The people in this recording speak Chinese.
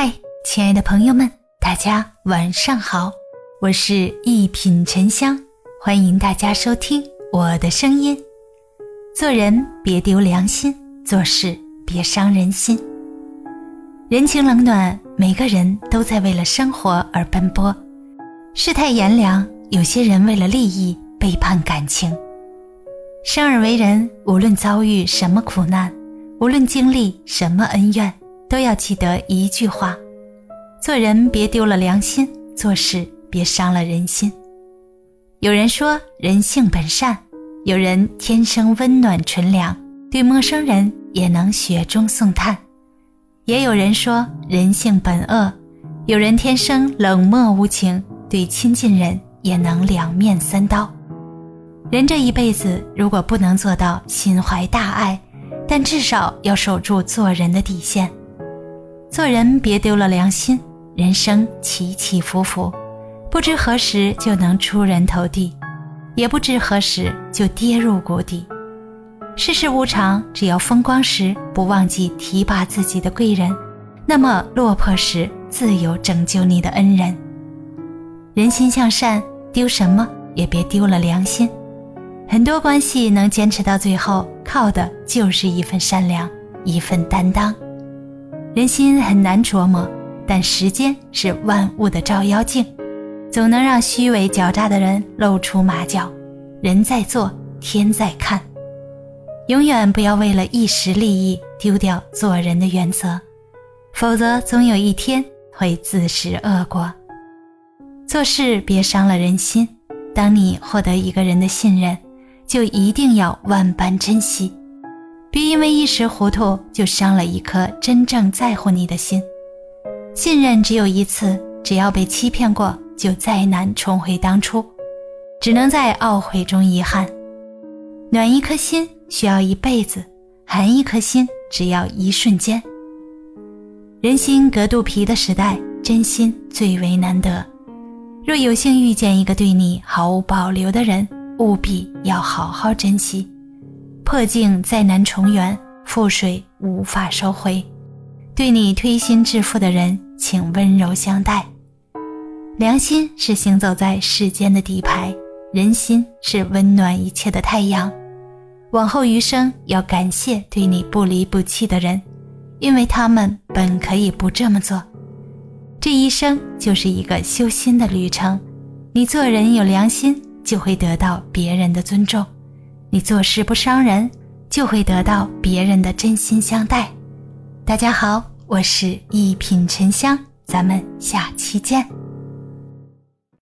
嗨，亲爱的朋友们，大家晚上好，我是一品沉香，欢迎大家收听我的声音。做人别丢良心，做事别伤人心。人情冷暖，每个人都在为了生活而奔波。世态炎凉，有些人为了利益背叛感情。生而为人，无论遭遇什么苦难，无论经历什么恩怨。都要记得一句话：做人别丢了良心，做事别伤了人心。有人说人性本善，有人天生温暖纯良，对陌生人也能雪中送炭；也有人说人性本恶，有人天生冷漠无情，对亲近人也能两面三刀。人这一辈子，如果不能做到心怀大爱，但至少要守住做人的底线。做人别丢了良心，人生起起伏伏，不知何时就能出人头地，也不知何时就跌入谷底。世事无常，只要风光时不忘记提拔自己的贵人，那么落魄时自有拯救你的恩人。人心向善，丢什么也别丢了良心。很多关系能坚持到最后，靠的就是一份善良，一份担当。人心很难琢磨，但时间是万物的照妖镜，总能让虚伪狡诈的人露出马脚。人在做，天在看，永远不要为了一时利益丢掉做人的原则，否则总有一天会自食恶果。做事别伤了人心，当你获得一个人的信任，就一定要万般珍惜。别因为一时糊涂就伤了一颗真正在乎你的心。信任只有一次，只要被欺骗过，就再难重回当初，只能在懊悔中遗憾。暖一颗心需要一辈子，寒一颗心只要一瞬间。人心隔肚皮的时代，真心最为难得。若有幸遇见一个对你毫无保留的人，务必要好好珍惜。破镜再难重圆，覆水无法收回。对你推心置腹的人，请温柔相待。良心是行走在世间的底牌，人心是温暖一切的太阳。往后余生，要感谢对你不离不弃的人，因为他们本可以不这么做。这一生就是一个修心的旅程，你做人有良心，就会得到别人的尊重。你做事不伤人，就会得到别人的真心相待。大家好，我是一品沉香，咱们下期见。